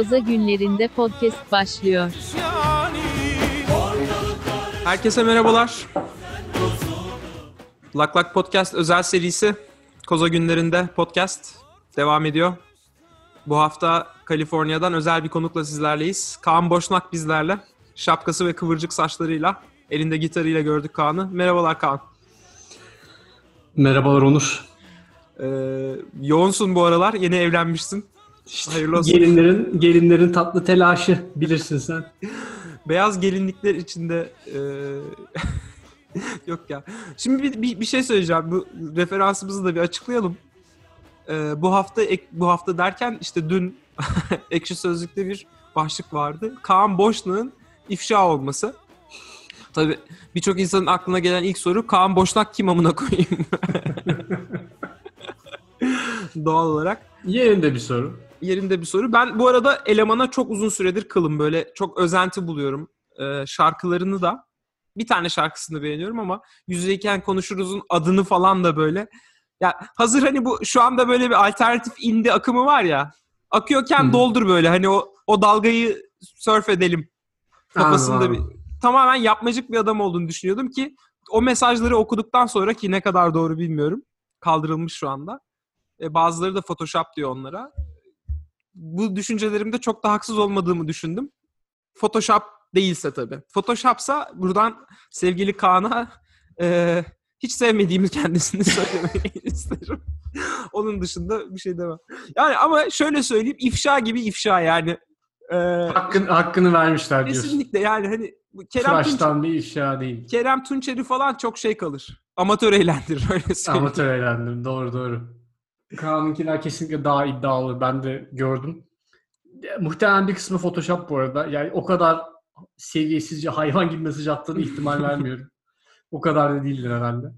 Koza günlerinde podcast başlıyor. Herkese merhabalar. Lak Lak Podcast özel serisi Koza günlerinde podcast devam ediyor. Bu hafta Kaliforniya'dan özel bir konukla sizlerleyiz. Kaan Boşnak bizlerle. Şapkası ve kıvırcık saçlarıyla, elinde gitarıyla gördük Kaan'ı. Merhabalar Kaan. Merhabalar Onur. Ee, yoğunsun bu aralar. Yeni evlenmişsin. İşte Hayırlı olsun. Gelinlerin, gelinlerin tatlı telaşı bilirsin sen. Beyaz gelinlikler içinde e, yok ya. Şimdi bir, bir, bir şey söyleyeceğim. Bu referansımızı da bir açıklayalım. E, bu hafta ek, bu hafta derken işte dün Ekşi Sözlük'te bir başlık vardı. Kaan Boşnak'ın ifşa olması. Tabii birçok insanın aklına gelen ilk soru Kaan Boşnak kim amına koyayım? Doğal olarak Yerinde bir soru. Yerinde bir soru. Ben bu arada elemana çok uzun süredir kılım. Böyle çok özenti buluyorum. Ee, şarkılarını da. Bir tane şarkısını beğeniyorum ama Yüzeyken Konuşuruz'un adını falan da böyle. Ya hazır hani bu şu anda böyle bir alternatif indie akımı var ya. Akıyorken Hı. doldur böyle. Hani o o dalgayı surf edelim. Kafasında Anladım, bir tamamen yapmacık bir adam olduğunu düşünüyordum ki o mesajları okuduktan sonra ki ne kadar doğru bilmiyorum. Kaldırılmış şu anda. E, bazıları da Photoshop diyor onlara. Bu düşüncelerimde çok da haksız olmadığımı düşündüm. Photoshop değilse tabii. Photoshop'sa buradan sevgili Kaan'a e, hiç sevmediğimiz kendisini söylemeyi isterim. Onun dışında bir şey demem. Yani ama şöyle söyleyeyim ifşa gibi ifşa yani. E, Hakkın, hakkını vermişler diyorsun. kesinlikle yani hani Kerem, Tunç, Tıraştan bir ifşa değil. Kerem Tunçeri falan çok şey kalır. Amatör eğlendirir öyle söyleyeyim. Amatör eğlendim. Doğru doğru. Kaan'ınkiler kesinlikle daha iddialı. Ben de gördüm. Muhtemelen bir kısmı Photoshop bu arada. Yani o kadar seviyesizce hayvan gibi mesaj attığını ihtimal vermiyorum. O kadar da değildir herhalde.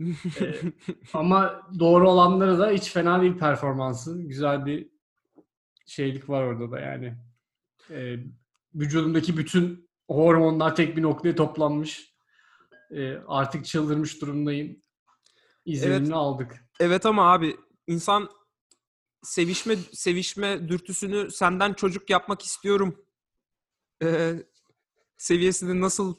E, ama doğru olanları da hiç fena değil performansı. Güzel bir şeylik var orada da yani. E, vücudumdaki bütün hormonlar tek bir noktaya toplanmış. E, artık çıldırmış durumdayım. İzlenimini Evet. aldık. Evet ama abi insan sevişme sevişme dürtüsünü senden çocuk yapmak istiyorum ee, seviyesini nasıl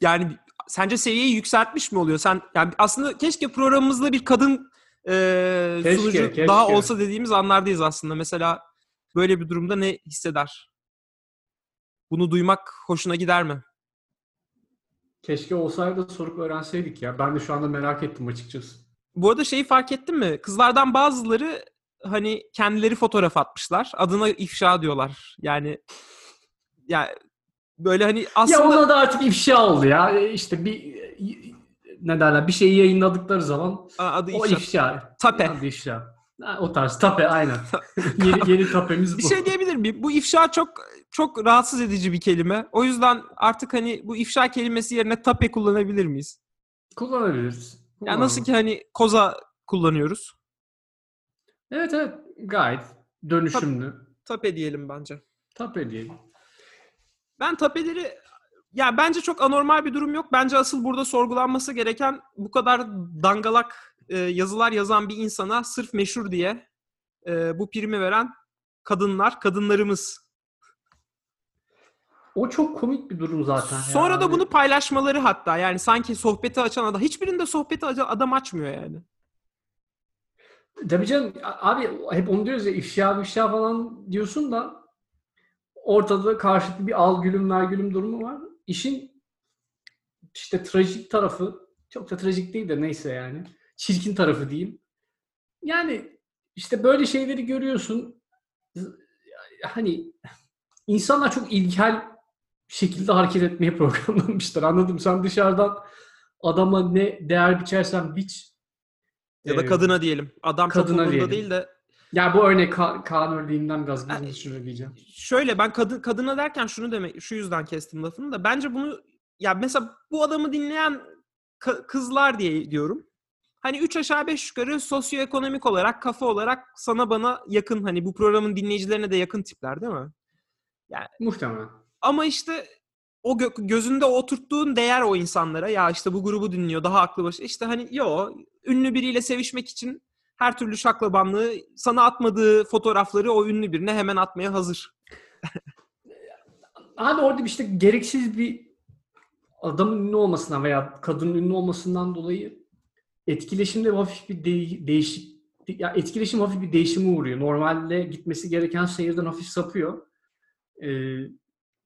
yani sence seviyeyi yükseltmiş mi oluyor? Sen yani aslında keşke programımızda bir kadın e, Keşke, sunucu keşke. daha olsa dediğimiz anlardayız aslında. Mesela böyle bir durumda ne hisseder? Bunu duymak hoşuna gider mi? Keşke olsaydı sorup öğrenseydik ya. Ben de şu anda merak ettim açıkçası. Bu arada şeyi fark ettin mi? Kızlardan bazıları hani kendileri fotoğraf atmışlar. Adına ifşa diyorlar. Yani yani böyle hani aslında Ya ona da artık ifşa oldu ya. E, İşte bir ne derler bir şeyi yayınladıkları zaman adı o ifşa. ifşa. Tape. Adı ifşa. Ha, o tarz tape aynen. yeni, yeni tapemiz bu. Bir şey diyebilir miyim? Bu ifşa çok çok rahatsız edici bir kelime. O yüzden artık hani bu ifşa kelimesi yerine tape kullanabilir miyiz? Kullanabiliriz. Yani nasıl ki hani koza kullanıyoruz. Evet evet gayet dönüşümlü. Tape diyelim bence. Tape diyelim. Ben tapeleri ya bence çok anormal bir durum yok. Bence asıl burada sorgulanması gereken bu kadar dangalak e, yazılar yazan bir insana sırf meşhur diye e, bu primi veren kadınlar, kadınlarımız. O çok komik bir durum zaten. Sonra da Hani- bunu paylaşmaları hatta yani sanki sohbeti açan adam hiçbirinde sohbeti açan adam açmıyor yani. Tabii canım abi hep onu diyoruz ya ifşa ifşa falan diyorsun da ortada karşılıklı bir al gülüm ver gülüm durumu var. İşin işte trajik tarafı çok da trajik değil de neyse yani çirkin tarafı diyeyim. Yani işte böyle şeyleri görüyorsun. Hani insanlar çok ilkel şekilde hareket etmeye programlanmışlar. Anladım. Sen dışarıdan adama ne değer biçersen biç Ya da Ee, kadına diyelim. Adam kadına diyelim. değil de Ya bu örnek Ka- Kaan örneğinden biraz uzun süre diyeceğim. şöyle ben kadın kadına derken şunu demek şu yüzden kestim lafını da bence bunu ya mesela bu adamı dinleyen ka- kızlar diye diyorum. Hani üç aşağı beş yukarı sosyoekonomik olarak kafa olarak sana bana yakın hani bu programın dinleyicilerine de yakın tipler değil mi? Muhtemelen. Ama işte o gö- gözünde oturttuğun değer o insanlara ya işte bu grubu dinliyor daha aklı başı. İşte hani yo ünlü biriyle sevişmek için her türlü şaklabanlığı sana atmadığı fotoğrafları o ünlü birine hemen atmaya hazır. Abi orada işte gereksiz bir adamın ünlü olmasından veya kadının ünlü olmasından dolayı etkileşimde hafif bir de- değişik ya etkileşim hafif bir değişime uğruyor. Normalde gitmesi gereken seyirden hafif sapıyor. Ee,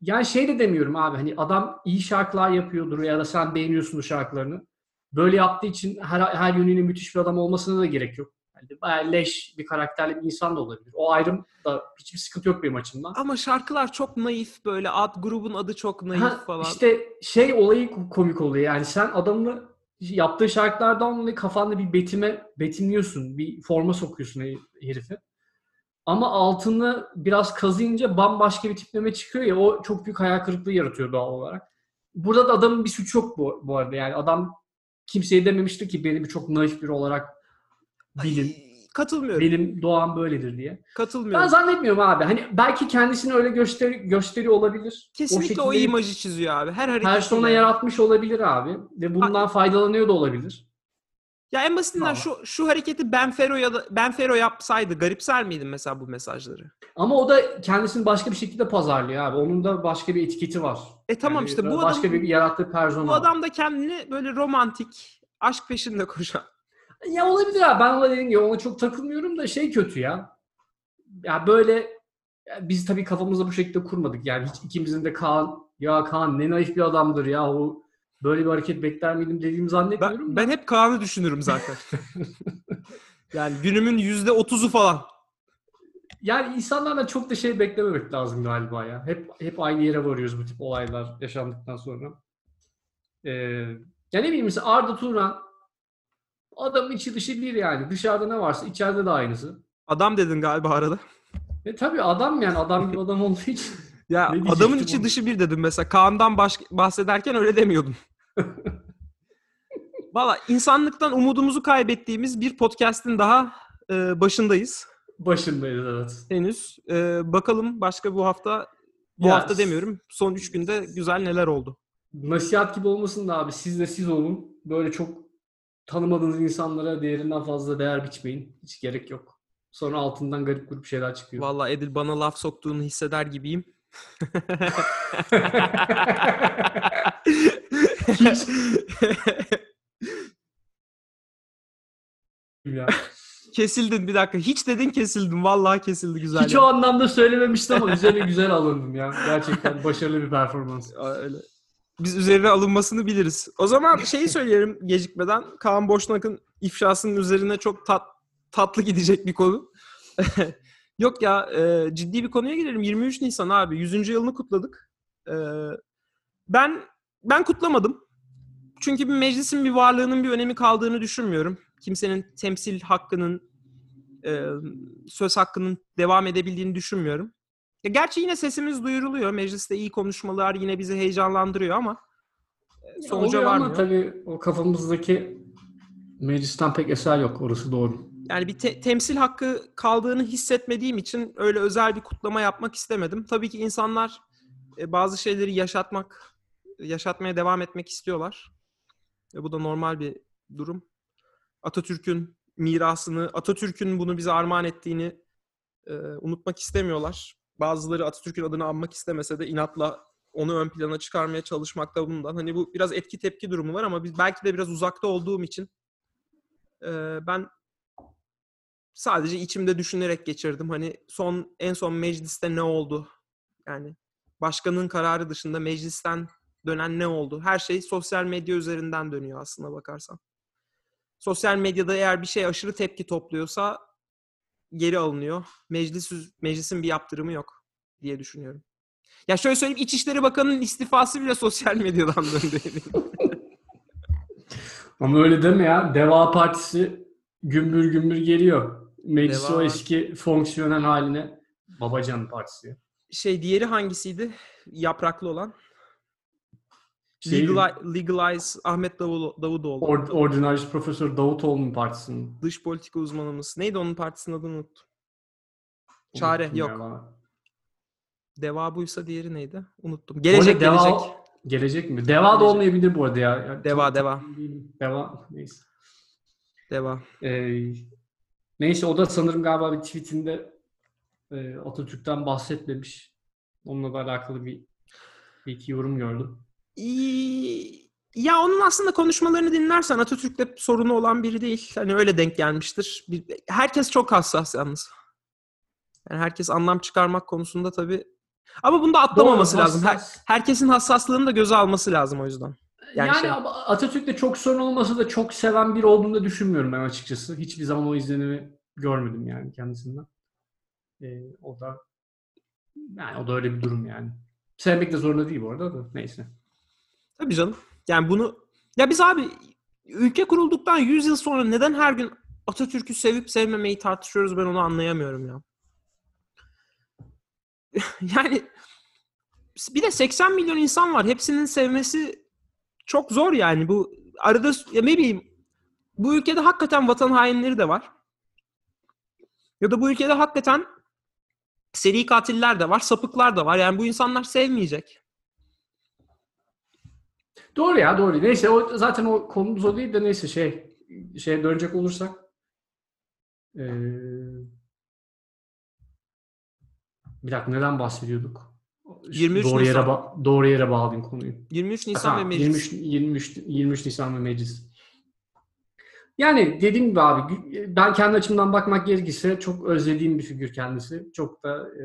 yani şey de demiyorum abi hani adam iyi şarkılar yapıyordur ya da sen beğeniyorsun şarkılarını. Böyle yaptığı için her, her yönüyle müthiş bir adam olmasına da gerek yok. Yani bayağı leş bir karakterli bir insan da olabilir. O ayrım da hiçbir sıkıntı yok benim açımdan. Ama şarkılar çok naif böyle ad grubun adı çok naif Ha, falan. İşte şey olayı komik oluyor. Yani sen adamla yaptığı şarkılardan dolayı kafanda bir betime betimliyorsun. Bir forma sokuyorsun her- herifi. Ama altını biraz kazıyınca bambaşka bir tipleme çıkıyor ya o çok büyük hayal kırıklığı yaratıyor doğal olarak. Burada da adamın bir suçu yok bu, bu arada. Yani adam kimseye dememiştir ki beni çok naif biri olarak bilin. Ay, Katılmıyorum. Benim doğam böyledir diye. Katılmıyorum. Ben zannetmiyorum abi. Hani belki kendisini öyle göster gösteriyor olabilir. Kesinlikle o, şekilde- imajı çiziyor abi. Her hareketiyle. persona yaratmış olabilir abi ve bundan faydalanıyor da olabilir. Ya en basitinden Vallahi. şu şu hareketi Ben Fero ya da Ben Fero yapsaydı garipser miydin mesela bu mesajları? Ama o da kendisini başka bir şekilde pazarlıyor abi. Onun da başka bir etiketi var. E tamam Yani işte bu başka adam bir yarattığı persona. bu adam da kendini böyle romantik, aşk peşinde koşan. Ya olabilir abi. Ben ona dediğim gibi ona çok takılmıyorum da şey kötü ya. Ya böyle ya biz tabii kafamızda bu şekilde kurmadık. Yani hiç ikimizin de Kaan ya Kaan ne naif bir adamdır ya o böyle bir hareket bekler miydim dediğimi zannetmiyorum. Ben, da. ben hep Kaan'ı düşünürüm zaten. yani günümün yüzde otuzu falan. Yani insanlardan çok da şey beklememek lazım galiba ya. Hep hep aynı yere varıyoruz bu tip olaylar yaşandıktan sonra. Ee, ya ne bileyim mesela Arda Turan adamın içi dışı bir yani. Dışarıda ne varsa içeride de aynısı. Adam dedin galiba arada. E tabii adam yani adam gibi adam olduğu için. Ya Ne adamın içi onu? dışı bir dedim mesela. Kaan'dan baş, bahsederken öyle demiyordum. Valla insanlıktan umudumuzu kaybettiğimiz bir podcast'in daha e, başındayız Başındayız evet. henüz. E, bakalım başka bu hafta, bu Ya, hafta demiyorum. Son üç günde güzel neler oldu. Nasihat gibi olmasın da abi siz de siz olun. Böyle çok tanımadığınız insanlara değerinden fazla değer biçmeyin. Hiç gerek yok. Sonra altından garip grup şeyler çıkıyor. Valla Edil bana laf soktuğunu hisseder gibiyim. Hiç. ya. Kesildin bir dakika. Hiç dedin kesildin. Vallahi kesildi güzel. Hiç o anlamda söylememiştim ama üzerine güzel alındım ya. Gerçekten başarılı bir performans. Öyle. Biz üzerine alınmasını biliriz. O zaman şeyi söyleyelim gecikmeden. Kaan Boşnak'ın ifşasının üzerine çok tat, tatlı gidecek bir konu. Yok ya e, ciddi bir konuya girelim. 23 Nisan abi 100. yılını kutladık. E, ben ben kutlamadım. Çünkü bir meclisin bir varlığının bir önemi kaldığını düşünmüyorum. Kimsenin temsil hakkının e, söz hakkının devam edebildiğini düşünmüyorum. Ya gerçi yine sesimiz duyuruluyor. Mecliste iyi konuşmalar yine bizi heyecanlandırıyor ama e, sonuca Oluyor ama varmıyor. tabii o kafamızdaki meclisten pek eser yok. Orası doğru. Yani bir te- temsil hakkı kaldığını hissetmediğim için öyle özel bir kutlama yapmak istemedim. Tabii ki insanlar e, bazı şeyleri yaşatmak, yaşatmaya devam etmek istiyorlar. E, bu da normal bir durum. Atatürk'ün mirasını, Atatürk'ün bunu bize armağan ettiğini e, unutmak istemiyorlar. Bazıları Atatürk'ün adını anmak istemese de inatla onu ön plana çıkarmaya çalışmakta bundan. Hani bu biraz etki tepki durumu var ama biz belki de biraz uzakta olduğum için e, ben sadece içimde düşünerek geçirdim. Hani son en son mecliste ne oldu? Yani başkanın kararı dışında meclisten dönen ne oldu? Her şey sosyal medya üzerinden dönüyor aslında bakarsan. Sosyal medyada eğer bir şey aşırı tepki topluyorsa geri alınıyor. Meclis meclisin bir yaptırımı yok diye düşünüyorum. Ya şöyle söyleyeyim İçişleri Bakanı'nın istifası bile sosyal medyadan döndü. Ama öyle deme ya. Deva Partisi gümbür gümbür geliyor. Meclisi Deva. o eski fonksiyonel haline. Babacan Partisi. şey diğeri hangisiydi? Yapraklı olan. Şey, Legalize, legalize Ahmet Davul- Davutoğlu. Or- Ordinarius Profesör Davutoğlu'nun partisinin. Dış politika uzmanımız. Neydi onun partisinin adını unuttum. Çare Unuttum yok. ya. Deva buysa diğeri neydi? Unuttum. Gelecek Deva- gelecek. Gelecek mi? Deva da Gelecek. olmayabilir bu arada ya. Yani Deva, deva. Deva neyse. Deva. Ee, Neyse o da sanırım galiba bir tweetinde e, Atatürk'ten bahsetmemiş. Onunla da alakalı bir, bir iki yorum gördüm. Ya onun aslında konuşmalarını dinlersen Atatürk'le sorunu olan biri değil. Hani öyle denk gelmiştir. Bir- Herkes çok hassas yalnız. Yani herkes anlam çıkarmak konusunda tabii. Ama bunda atlamaması Doğru, lazım. Her- herkesin hassaslığını da göze alması lazım o yüzden. Yani Yani, şey- ama Atatürk'te çok sorun olmasa da çok seven biri olduğunu da düşünmüyorum ben açıkçası. Hiçbir zaman o izlenimi görmedim yani kendisinden. Ee, o da yani o da öyle bir durum yani. Sevmek de zorunda değil bu arada da neyse. Tabii canım. Yani bunu ya biz abi ülke kurulduktan 100 yıl sonra neden her gün Atatürk'ü sevip sevmemeyi tartışıyoruz ben onu anlayamıyorum ya. yani bir de 80 milyon insan var. Hepsinin sevmesi çok zor yani. Bu arada ya ne bileyim bu ülkede hakikaten vatan hainleri de var. Ya da bu ülkede hakikaten seri katiller de var, sapıklar da var. Yani bu insanlar sevmeyecek. Doğru ya doğru. Neyse o zaten o konumuz o değil de neyse şey şeye dönecek olursak ee, bir dakika neden bahsediyorduk? 23 doğru yere Nisan. ba- doğru yere bağlayayım konuyu. 23 Nisan Ha, ve meclis. 23, 23, 23 Nisan ve meclis. Yani dediğim gibi abi ben kendi açımdan bakmak gerekirse çok özlediğim bir figür kendisi. Çok da e,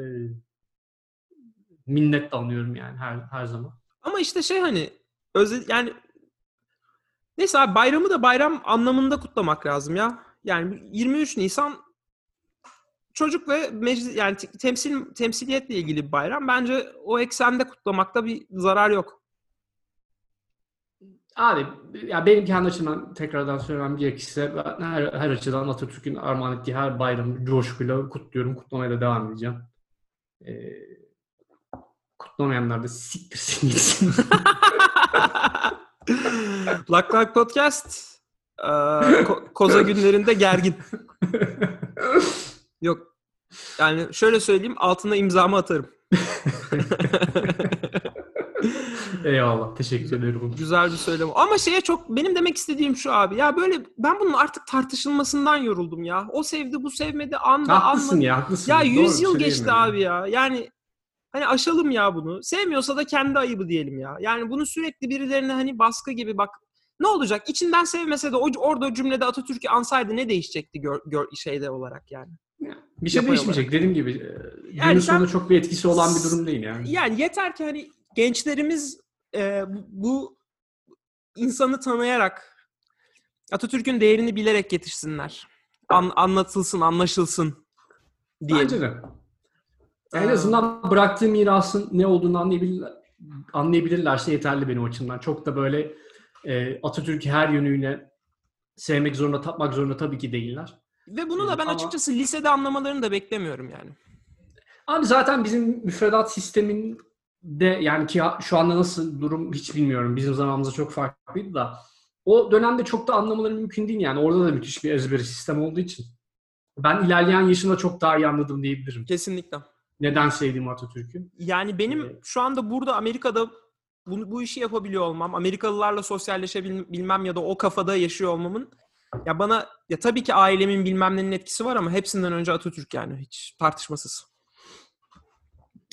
minnet de anlıyorum yani her her zaman. Ama işte şey hani özel yani neyse abi bayramı da bayram anlamında kutlamak lazım ya. Yani 23 Nisan çocuk ve meclis yani te- temsil temsiliyetle ilgili bir bayram. Bence o eksende kutlamakta bir zarar yok. Abi ya benim kendi açımdan tekrardan söylemem gerekirse ben her, her açıdan Atatürk'ün armağan ettiği her bayramı coşkuyla kutluyorum. Kutlamaya da devam edeceğim. Ee, kutlamayanlar da siktirsin gitsin. Lak Lak Podcast eee, ko- koza günlerinde gergin. Yok. Yani şöyle söyleyeyim altına imzamı atarım. Eyvallah. Teşekkür ederim. Güzel bir söylem. Ama şeye çok benim demek istediğim şu abi. Ya böyle ben bunun artık tartışılmasından yoruldum ya. O sevdi, bu sevmedi, anda Haklısın anladı. ya haklısın. Ya Doğru, 100 bir yıl geçti abi ya. Yani hani aşalım ya bunu. Sevmiyorsa da kendi ayıbı diyelim ya. Yani bunu sürekli birilerine hani baskı gibi bak. Ne olacak? İçinden sevmese de o orada o cümlede Atatürk'ü ansaydı ne değişecekti gör, gör şeyde olarak yani. Bir şey değişmeyecek. Dediğim gibi e, Yani günün sonunda çok bir etkisi olan bir durum değil yani. Yani yeter ki hani gençlerimiz e, bu, insanı tanıyarak Atatürk'ün değerini bilerek yetişsinler. An- anlatılsın, anlaşılsın diye. Bence de. En Aa. azından bıraktığı mirasın ne olduğunu anlayabilirler, anlayabilirlerse yeterli benim açımdan. Çok da böyle e, Atatürk'ü her yönüyle sevmek zorunda, tapmak zorunda tabii ki değiller. Ve bunu da ben Ama- açıkçası lisede anlamalarını da beklemiyorum yani. Abi zaten bizim müfredat sisteminde yani ki şu anda nasıl durum hiç bilmiyorum. Bizim zamanımızda çok farklıydı da. O dönemde çok da anlamaları mümkün değil yani. Orada da müthiş bir ezberi sistem olduğu için. Ben ilerleyen yaşımda çok daha iyi anladım diyebilirim. Kesinlikle. Neden sevdiğim Atatürk'ü. Yani benim Evet. şu anda burada Amerika'da bunu, bu işi yapabiliyor olmam, Amerikalılarla sosyalleşebilmem ya da o kafada yaşıyor olmamın ya bana ya tabii ki ailemin bilmem nenin etkisi var ama hepsinden önce Atatürk yani hiç tartışmasız.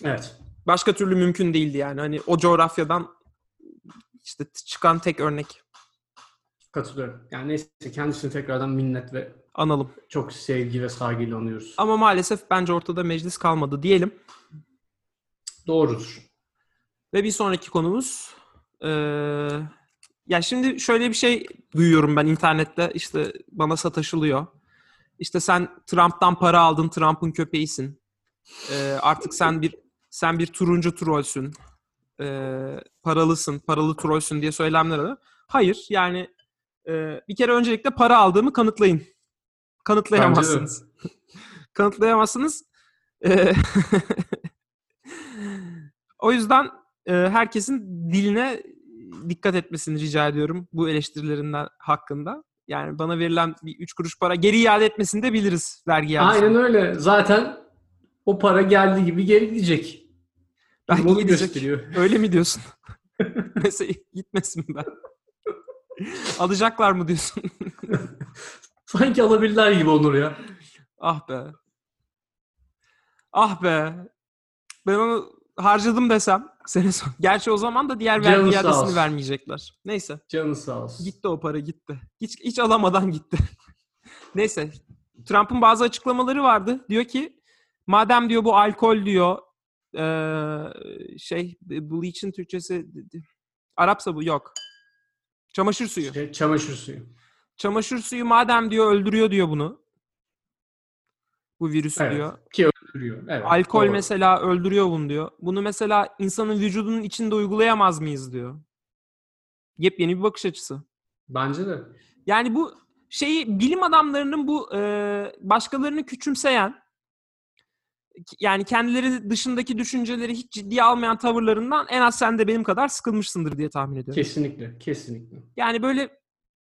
Evet. Başka türlü mümkün değildi yani. Hani o coğrafyadan işte çıkan tek örnek. Katılıyorum. Yani neyse kendisini tekrardan minnet ve Analım. çok sevgi ve saygıyla anıyoruz. Ama maalesef bence ortada meclis kalmadı diyelim. Doğrudur. Ve bir sonraki konumuz eee, ya şimdi şöyle bir şey duyuyorum ben internette işte bana sataşılıyor. İşte sen Trump'tan para aldın, Trump'ın köpeğisin. Eee, artık sen bir sen bir turuncu trollsün. Eee, paralısın, paralı trollsün diye söylemler alıyor. Hayır yani eee, bir kere öncelikle para aldığımı kanıtlayın. Kanıtlayamazsınız. Kanıtlayamazsınız. Eee, o yüzden e, herkesin diline dikkat etmesini rica ediyorum bu eleştirilerinden hakkında. Yani bana verilen bir üç kuruş para geri iade etmesini de biliriz vergi iadesini. Aynen öyle. Zaten o para geldiği gibi geri gidecek. Belki Bunu gidecek. gösteriyor. Öyle mi diyorsun? Mesela gitmesin ben. Alacaklar mı diyorsun? Sanki alabilirler gibi Onur ya. Ah be. Ah be. Ben onu harcadım desem sene son. Gerçi o zaman da diğer vergi iadesini vermeyecekler. Neyse. Canı sağ olsun. Gitti o para gitti. Hiç, hiç alamadan gitti. Neyse. Trump'ın bazı açıklamaları vardı. Diyor ki madem diyor bu alkol diyor eee, şey bleach'in Türkçesi Arapsa bu yok. Çamaşır suyu. Şey, çamaşır suyu. Çamaşır suyu madem diyor öldürüyor diyor bunu. Bu virüsü Evet. diyor. Ki öldürüyor. Evet, Alkol doğru. mesela öldürüyor bunu diyor. Bunu mesela insanın vücudunun içinde uygulayamaz mıyız diyor. Yepyeni bir bakış açısı. Bence de. Yani bu şeyi bilim adamlarının bu e, başkalarını küçümseyen yani kendileri dışındaki düşünceleri hiç ciddiye almayan tavırlarından en az sen de benim kadar sıkılmışsındır diye tahmin ediyorum. Kesinlikle. Kesinlikle. Yani böyle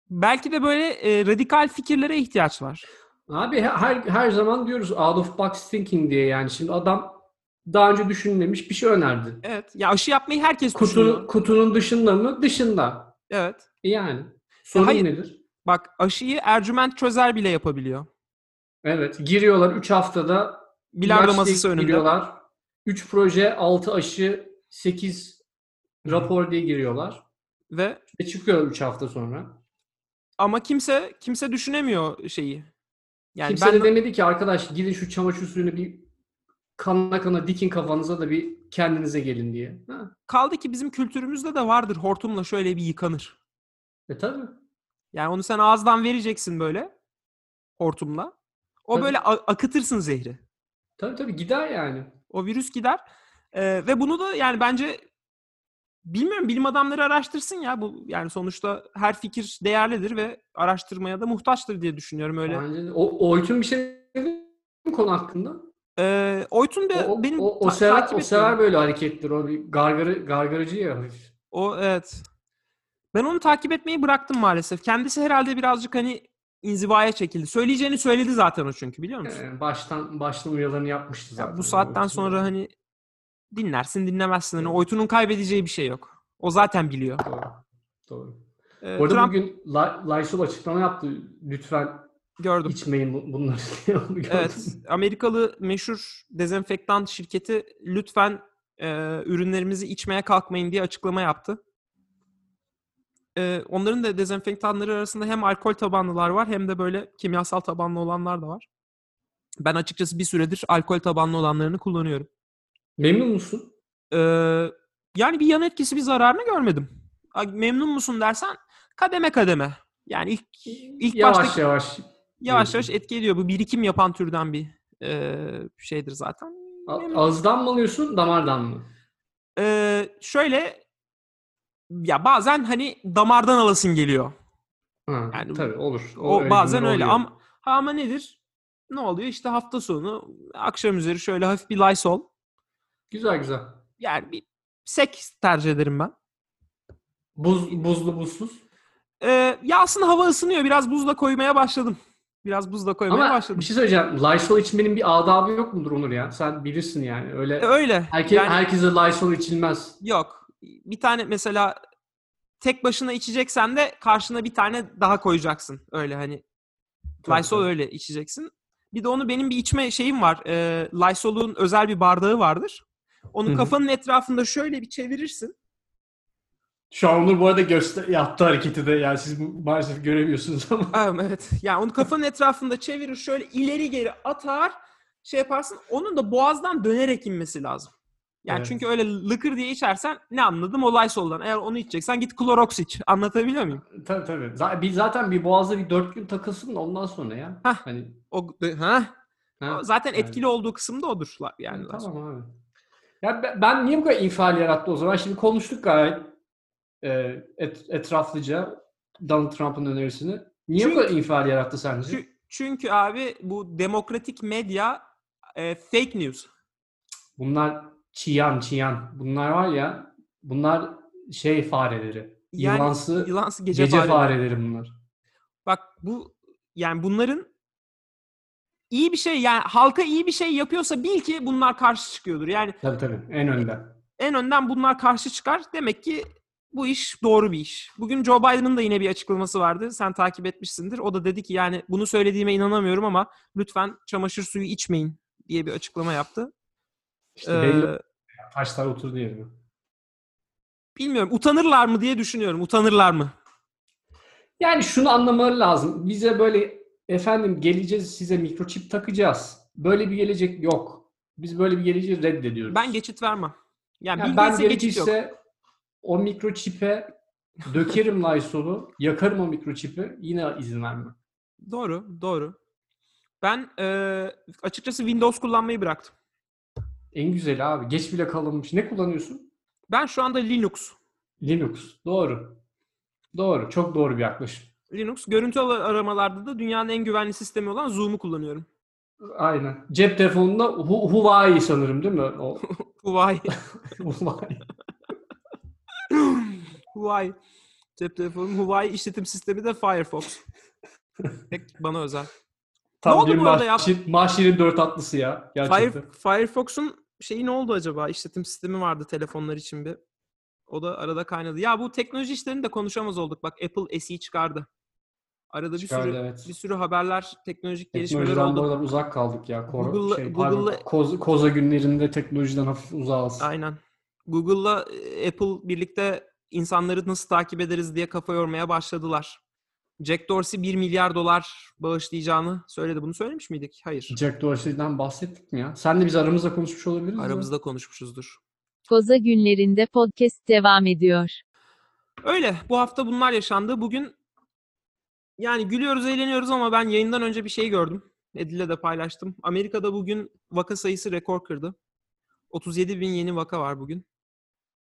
belki de böyle e, radikal fikirlere ihtiyaç var. Abi her her zaman diyoruz out of box thinking diye yani şimdi adam daha önce düşünmemiş bir şey önerdi. Evet. Ya aşı yapmayı herkes Kutu, düşünüyor. kutunun dışında mı? Dışında. Evet. E Yani. Sorun hayır. nedir? Bak aşıyı Ercüment Çözer bile yapabiliyor. Evet. Giriyorlar 3 haftada Bilardo masası diye önünde. giriyorlar. 3 proje, 6 aşı, 8 rapor diye giriyorlar. Ve Ve çıkıyor 3 hafta sonra. ama kimse kimse düşünemiyor şeyi. Yani Kimse ben de demedi ki arkadaş gidin şu çamaşır suyunu bir kanına kana dikin kafanıza da bir kendinize gelin diye. Ha. kaldı ki bizim kültürümüzde de vardır hortumla şöyle bir yıkanır. E tabii. Yani onu sen ağızdan vereceksin böyle hortumla. O Tabii. böyle akıtırsın zehri. Tabii tabii gider yani. O virüs gider. Ee, ve bunu da yani bence bilmiyorum bilim adamları araştırsın ya bu yani sonuçta her fikir değerlidir ve araştırmaya da muhtaçtır diye düşünüyorum öyle. Bence de. O, Oytun bir şey dedi mi konu hakkında? Ee, Oytun da O, benim o, o sever, takip o sever böyle hareketleri. O bir gargarı, gargarıcı ya hafif. O evet. Ben onu takip etmeyi bıraktım maalesef. Kendisi herhalde birazcık hani inzivaya çekildi. Söyleyeceğini söyledi zaten o çünkü biliyor musun? Ee, baştan baştan uyarılarını yapmıştı Ya zaten. bu saatten sonra hani dinlersin dinlemezsin. Hani Oytun'un kaybedeceği bir şey yok. O zaten biliyor. Doğru. Doğru. Ee, Bu arada Trump bugün Lysol açıklama yaptı. Lütfen gördüm. içmeyin bu- bunları. Evet. Amerikalı meşhur dezenfektan şirketi lütfen e, ürünlerimizi içmeye kalkmayın diye açıklama yaptı. E, onların da dezenfektanları arasında hem alkol tabanlılar var hem de böyle kimyasal tabanlı olanlar da var. Ben açıkçası bir süredir alkol tabanlı olanlarını kullanıyorum. Memnun musun? E, yani bir yan etkisi, bir zararını görmedim. Memnun musun dersen kademe kademe. Yani ilk ilk yavaş baştaki yavaş. yavaş yavaş etki ediyor. Bu birikim yapan türden bir e, şeydir zaten. Memnun. Ağızdan mı alıyorsun, damardan mı? Ee, şöyle ya bazen hani damardan alasın geliyor. Ha, Yani tabii olur. O öyle bazen öyle oluyor. ama ama nedir? Ne oluyor? İşte hafta sonu akşam üzeri şöyle hafif bir Lysol. Güzel güzel. Yani bir sek tercih ederim ben. Buz, buzlu buzsuz. Ee, ya aslında hava ısınıyor. Biraz buzla koymaya başladım. Biraz buzla koymaya Ama başladım. bir şey söyleyeceğim. Lysol içmenin bir adabı yok mudur Onur ya? Sen bilirsin yani. Öyle E, Öyle. herke, yani herkese Lysol içilmez. yok. Bir tane mesela tek başına içeceksen de karşına bir tane daha koyacaksın. Öyle hani Tabii, Lysol tabii. öyle içeceksin. Bir de onu benim bir içme şeyim var. Ee, Lysol'un özel bir bardağı vardır. Onu Hı hı. kafanın etrafında şöyle bir çevirirsin. Şu an Onur bu arada göster yaptığı hareketi de yani siz maalesef göremiyorsunuz ama. Aa, evet. Yani onu kafanın etrafında çevirir şöyle ileri geri atar şey yaparsın. Onun da boğazdan dönerek inmesi lazım. Yani Evet. çünkü öyle lıkır diye içersen ne anladım o Lysol'dan. Eğer onu içeceksen git Clorox iç. Anlatabiliyor muyum? tabii tabii. Z- bir, zaten bir boğazda bir dört gün takılsın da ondan sonra ya. Hah. Hani, O ha? ha, zaten yani. etkili olduğu kısım da odur. Yani Tamam abi. Ya ben, niye bu kadar infial yarattı o zaman? Şimdi konuştuk gayet e, et, etraflıca Donald Trump'ın önerisini. Niye Çünkü- bu kadar infial yarattı sence? Çü- Çünkü abi bu demokratik medya e, fake news. Bunlar çiyan çiyan. Bunlar var ya bunlar şey fareleri. Yani Yılansı Yılansı gece, gece, fare. fareleri bunlar. Bak bu yani bunların iyi bir şey yani halka iyi bir şey yapıyorsa bil ki bunlar karşı çıkıyordur. Yani Tabii tabii en önden. en önden bunlar karşı çıkar. Demek ki bu iş doğru bir iş. Bugün Joe Biden'ın da yine bir açıklaması vardı. Sen takip etmişsindir. O da dedi ki yani bunu söylediğime inanamıyorum ama lütfen çamaşır suyu içmeyin diye bir açıklama yaptı. İşte belli Ee, taşlar oturdu yerine. bilmiyorum. Utanırlar mı diye düşünüyorum. Utanırlar mı? Yani şunu anlamaları lazım. Bize böyle efendim geleceğiz size mikroçip takacağız. Böyle bir gelecek yok. Biz böyle bir geleceği reddediyoruz. Ben geçit vermem. Yani, Yani ben gerekirse o mikroçipe dökerim Lysol'u, yakarım o mikroçipi yine izin vermem. Doğru, doğru. Ben e, açıkçası Windows kullanmayı bıraktım. En güzeli abi. Geç bile kalınmış. Ne kullanıyorsun? Ben şu anda Linux. Linux. Doğru. Doğru. Çok doğru bir yaklaşım. Linux. Görüntü ar- aramalarda da dünyanın en güvenli sistemi olan Zoom'u kullanıyorum. Aynen. Cep telefonunda Hu- Huawei sanırım değil mi? O Huawei. Huawei. Huawei. Cep telefonum Huawei işletim sistemi de Firefox. Tek bana özel. Tam oldu bir bu arada ya? mahşir, mahşirin dört atlısı ya. Gerçekten. Fire, Firefox'un şeyi ne oldu acaba? İşletim sistemi vardı telefonlar için bir. O da arada kaynadı. Ya bu teknoloji işlerini de konuşamaz olduk. Bak Apple SE çıkardı. Arada bir Çıkardı, sürü evet. bir sürü haberler, teknolojik gelişmeler Teknolojiden bu oldu. kadar uzak kaldık ya. Kor- Google'la- şey, pardon, Google'la- koz- koza günlerinde teknolojiden hafif uzağız. Aynen. Google'la e, Apple birlikte insanları nasıl takip ederiz diye kafa yormaya başladılar. Jack Dorsey 1 milyar dolar bağışlayacağını söyledi. Bunu söylemiş miydik? Hayır. Jack Dorsey'den bahsettik mi ya? Sen de biz aramızda konuşmuş olabiliriz. Aramızda konuşmuşuzdur. Koza günlerinde podcast devam ediyor. Öyle. Bu hafta bunlar yaşandı. Bugün yani gülüyoruz, eğleniyoruz ama ben yayından önce bir şey gördüm. Edil'le de paylaştım. Amerika'da bugün vaka sayısı rekor kırdı. 37 bin yeni vaka var bugün.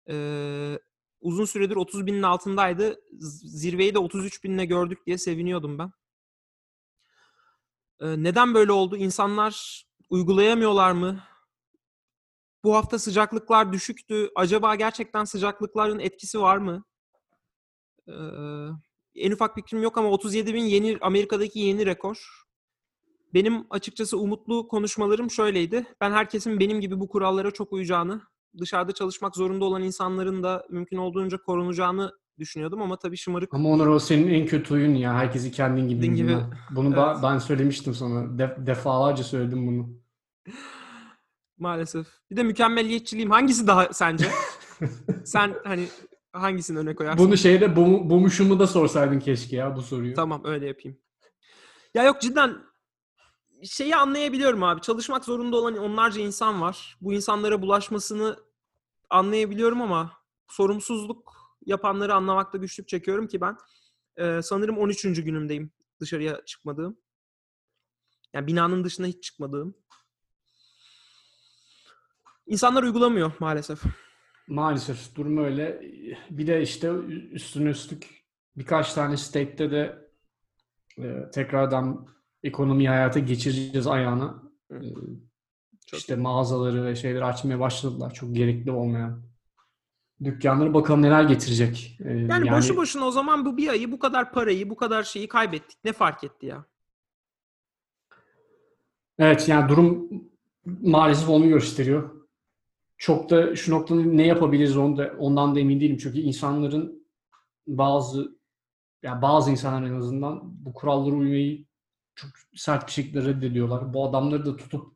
Ee, uzun süredir 30 binin altındaydı. Zirveyi de 33 binle gördük diye seviniyordum ben. Ee, neden böyle oldu? İnsanlar uygulayamıyorlar mı? Bu hafta sıcaklıklar düşüktü. Acaba gerçekten sıcaklıkların etkisi var mı? Ee, en ufak fikrim yok ama 37 bin yeni Amerika'daki yeni rekor. Benim açıkçası umutlu konuşmalarım şöyleydi. Ben herkesin benim gibi bu kurallara çok uyacağını, dışarıda çalışmak zorunda olan insanların da mümkün olduğunca korunacağını düşünüyordum ama tabii şımarık Ama Onur o senin en kötü oyun ya. Herkesi kendin gibi. Kendin gibi. bilmen. Bunu da Evet. ben söylemiştim sana. De- defalarca söyledim bunu. maalesef. Bir de mükemmelliyetçiliğim hangisi daha sence? Sen hani hangisini öne koyarsın? Bunu şeyde bu, Bomuş'umu da sorsaydın keşke ya bu soruyu. Tamam öyle yapayım. Ya yok cidden şeyi anlayabiliyorum abi. Çalışmak zorunda olan onlarca insan var. Bu insanlara bulaşmasını anlayabiliyorum ama sorumsuzluk yapanları anlamakta güçlük çekiyorum ki ben e, sanırım 13. günümdeyim dışarıya çıkmadığım. Yani binanın dışına hiç çıkmadığım. İnsanlar uygulamıyor maalesef. Maalesef durum öyle. Bir de işte üstüne üstlük birkaç tane state'te de e, tekrardan ekonomiyi hayata geçireceğiz ayağına. E, Çok işte mağazaları ve şeyleri açmaya başladılar. Çok gerekli olmayan dükkanları bakalım neler getirecek. E, Yani, boşu boşuna o zaman bu bir ayı bu kadar parayı, bu kadar şeyi kaybettik. Ne fark etti ya? Evet yani durum maalesef onu gösteriyor. Çok da şu noktada ne yapabiliriz onu da, ondan da emin değilim. Çünkü insanların bazı yani bazı insanlar en azından bu kurallara uymayı çok sert bir şekilde reddediyorlar. Bu adamları da tutup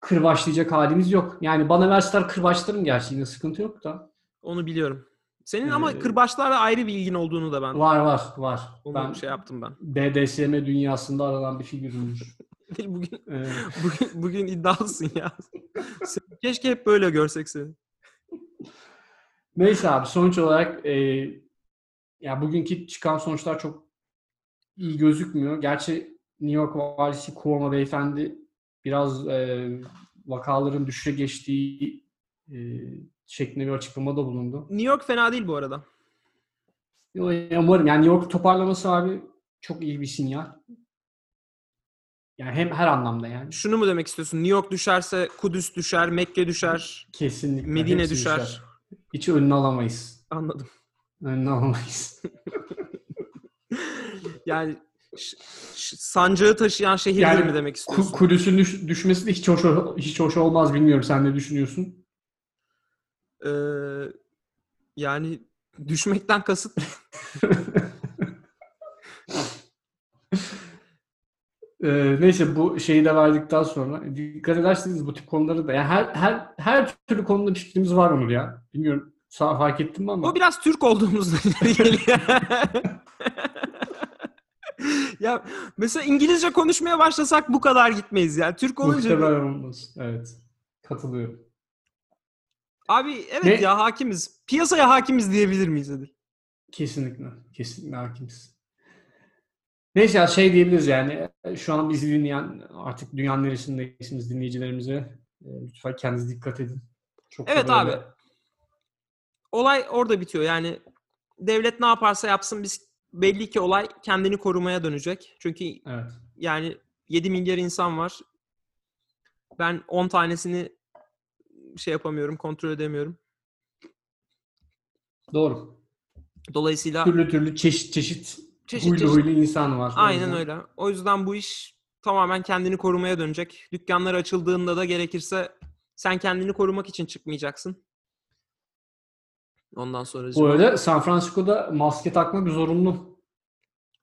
kırbaçlayacak halimiz yok. Yani bana verseler kırbaçlarım gerçi yine sıkıntı yok da. Onu biliyorum. Senin ama Ee, kırbaçlarla ayrı bir ilgin olduğunu da ben Var var var. onu Ben şey yaptım ben. BDSM dünyasında aranan bir figürümdür. bugün, Ee, bugün bugün iddialısın ya. Keşke hep böyle görsek seni. Neyse abi sonuç olarak e, ya bugünkü çıkan sonuçlar çok iyi gözükmüyor. Gerçi New York valisi Cuomo beyefendi biraz e, vakaların düşüşe geçtiği e, şeklinde bir açıklamada bulundu. New York fena değil bu arada. Umarım yani New York toparlaması abi çok iyi bir sinyal. Yani hem her anlamda yani. Şunu mu demek istiyorsun? New York düşerse Kudüs düşer, Mekke düşer. Kesinlikle. Medine hepsi düşer. Hiç önünü alamayız. Anladım. Önünü alamayız. Yani sancağı taşıyan şehirleri Yani mi demek istiyorsun? Kudüs'ün düş- düşmesi de hiç hoş, hiç hoş olmaz bilmiyorum. Sen ne düşünüyorsun? Ee, yani Düşmekten kasıt Ee, neyse bu şeyi de verdikten sonra dikkat ederseniz bu tip konuları da yani her her her türlü konuda bir fikrimiz var Onur ya. Bilmiyorum sağ fark ettin mi ama. O biraz Türk olduğumuzla ileri geliyor. ya mesela İngilizce konuşmaya başlasak bu kadar gitmeyiz ya. Türk olunca Muhtemelen olmaz. Evet. Katılıyorum. abi evet Ne? ya hakimiz. Piyasaya hakimiz diyebilir miyiz Edil? Kesinlikle. Kesinlikle hakimiz. Neyse ya şey diyebiliriz yani şu an bizi dinleyen artık dünyanın neresindeysiniz dinleyicilerimize e, lütfen kendinize dikkat edin. Çok Evet abi. Olay orada bitiyor. Yani devlet ne yaparsa yapsın biz belli ki olay kendini korumaya dönecek. Çünkü Evet. yani 7 milyar insan var. Ben 10 tanesini şey yapamıyorum, kontrol edemiyorum. Doğru. Dolayısıyla Türlü türlü çeşit çeşit, Çeşit huylu çeşit. huylu insan var. Aynen öyle. O yüzden bu iş tamamen kendini korumaya dönecek. Dükkanlar açıldığında da gerekirse sen kendini korumak için çıkmayacaksın. Ondan sonra Bu arada San Francisco'da maske takmak zorunlu.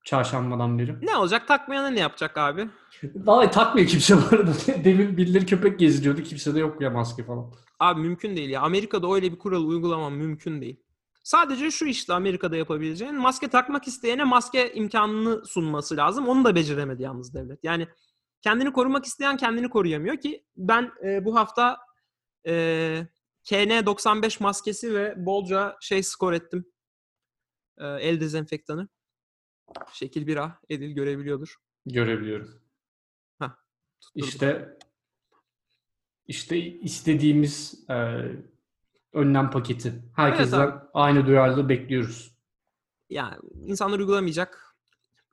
Çarşambadan beri. ne olacak? Takmayana ne yapacak abi? Vallahi takmıyor kimse bu arada. Demin birileri köpek gezdiriyordu. Kimse de yok ya maske falan. Abi mümkün değil ya. Amerika'da öyle bir kural uygulamam mümkün değil. Sadece şu işte Amerika'da yapabileceğin maske takmak isteyene maske imkanını sunması lazım. Onu da beceremedi yalnız devlet. Yani kendini korumak isteyen kendini koruyamıyor ki ben e, bu hafta e, KN95 maskesi ve bolca şey skor ettim. E, el dezenfektanı. Şekil 1A Edil görebiliyordur. Görebiliyorum. Tutturdum. İşte işte istediğimiz e, önlem paketi. Herkesten Evet aynı duyarlılığı bekliyoruz. yani insanlar uygulamayacak.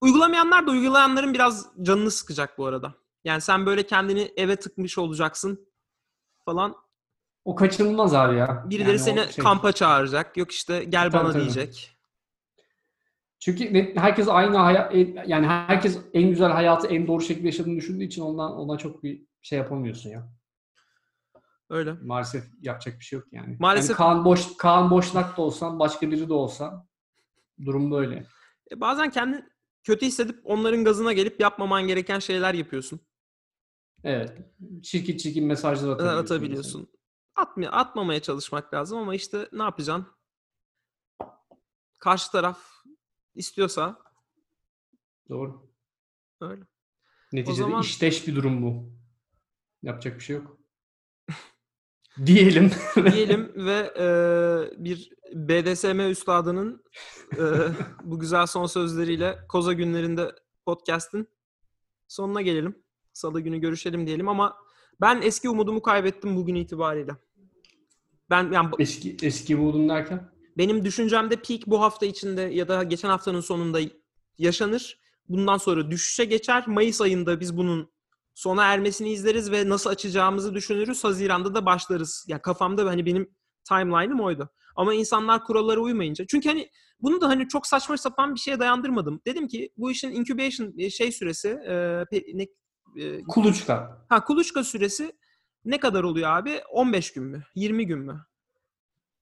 Uygulamayanlar da uygulayanların biraz canını sıkacak bu arada. Yani sen böyle kendini eve tıkmış olacaksın falan. O kaçınılmaz abi ya. Birileri Yani seni şey- kampa çağıracak. Yok işte gel Tabii, bana tabii. diyecek. Çünkü herkes aynı hayat yani herkes en güzel hayatı en doğru şekilde yaşadığını düşündüğü için ondan ona çok bir şey yapamıyorsun ya. Öyle. Maalesef yapacak bir şey yok yani. Maalesef- Yani Kaan Boş Kaan Boşnak da olsan, başka biri de olsa durum böyle. E bazen kendin kötü hissedip onların gazına gelip yapmaman gereken şeyler yapıyorsun. Evet. Çirkin çirkin mesajlar atabiliyorsun. Atabiliyorsun. Atmaya, atmamaya çalışmak lazım ama işte ne yapacaksın? Karşı taraf istiyorsa. Doğru. öyle. Neticede zaman- işteş bir durum bu. Yapacak bir şey yok. Diyelim. diyelim ve e, bir BDSM üstadının e, bu güzel son sözleriyle Koza günlerinde podcast'in sonuna gelelim. Salı günü görüşelim diyelim ama ben eski umudumu kaybettim bugün itibariyle. Ben yani eski eski buldum derken. benim düşüncemde peak bu hafta içinde ya da geçen haftanın sonunda yaşanır. Bundan sonra düşüşe geçer. Mayıs ayında biz bunun sona ermesini izleriz ve nasıl açacağımızı düşünürüz. Haziran'da da başlarız. Ya kafamda hani benim timeline'ım oydu. Ama insanlar kurallara uymayınca. Çünkü hani bunu da hani çok saçma sapan bir şeye dayandırmadım. Dedim ki bu işin incubation e, şey süresi e, ne, e, Kuluçka. ha kuluçka süresi ne kadar oluyor abi? 15 gün mü? 20 gün mü?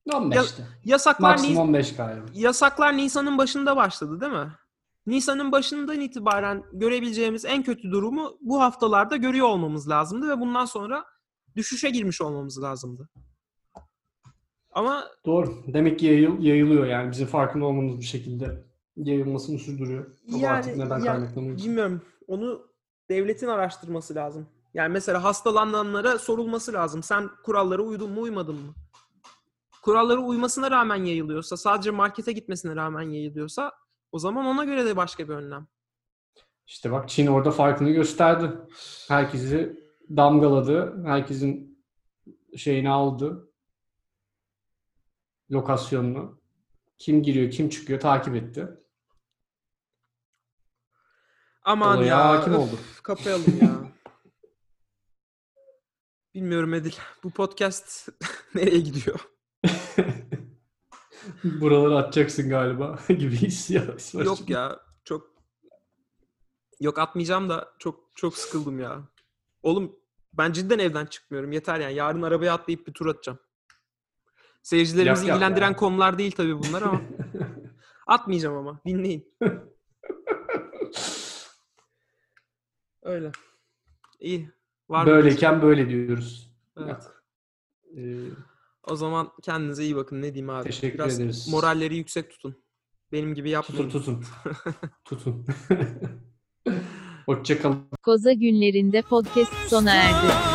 15'te. Yasaklar Nis- Maksimum 15 galiba. yasaklar Nisan'ın başında başladı değil mi? Nisan'ın başından itibaren görebileceğimiz en kötü durumu bu haftalarda görüyor olmamız lazımdı ve bundan sonra düşüşe girmiş olmamız lazımdı. Ama Doğru. Demek ki yayıl, yayılıyor yani. Bizim farkında olmamız bir şekilde yayılmasını sürdürüyor. Ama yani artık neden ya- kaynaklanıyor? bilmiyorum. Onu devletin araştırması lazım. Yani mesela hastalananlara sorulması lazım. Sen kurallara uydun mu uymadın mı? Kurallara uymasına rağmen yayılıyorsa, sadece markete gitmesine rağmen yayılıyorsa o zaman ona göre de başka bir önlem. İşte bak Çin orada farkını gösterdi. Herkesi damgaladı. Herkesin şeyini aldı. Lokasyonunu. Kim giriyor, kim çıkıyor takip etti. Aman Olaya ya. hakim oldu. Kapayalım ya. Bilmiyorum Edil. Bu podcast nereye gidiyor? Buraları atacaksın galiba gibi hissiyat. var. Yok ya. Çok Yok atmayacağım da çok çok sıkıldım ya. Oğlum ben cidden evden çıkmıyorum. Yeter yani. Yarın arabaya atlayıp bir tur atacağım. Seyircilerimizi Yap, ilgilendiren ya. konular değil tabii bunlar ama. Atmayacağım ama. Dinleyin. Öyle. İyi. Var? Böyleyken böyle diyoruz. Evet. Ee, O zaman kendinize iyi bakın. Ne diyeyim abi? Teşekkür Biraz ederiz. moralleri yüksek tutun. Benim gibi yapmayın. tutun tutun. tutun. Hoşçakalın. Koza günlerinde podcast sona erdi.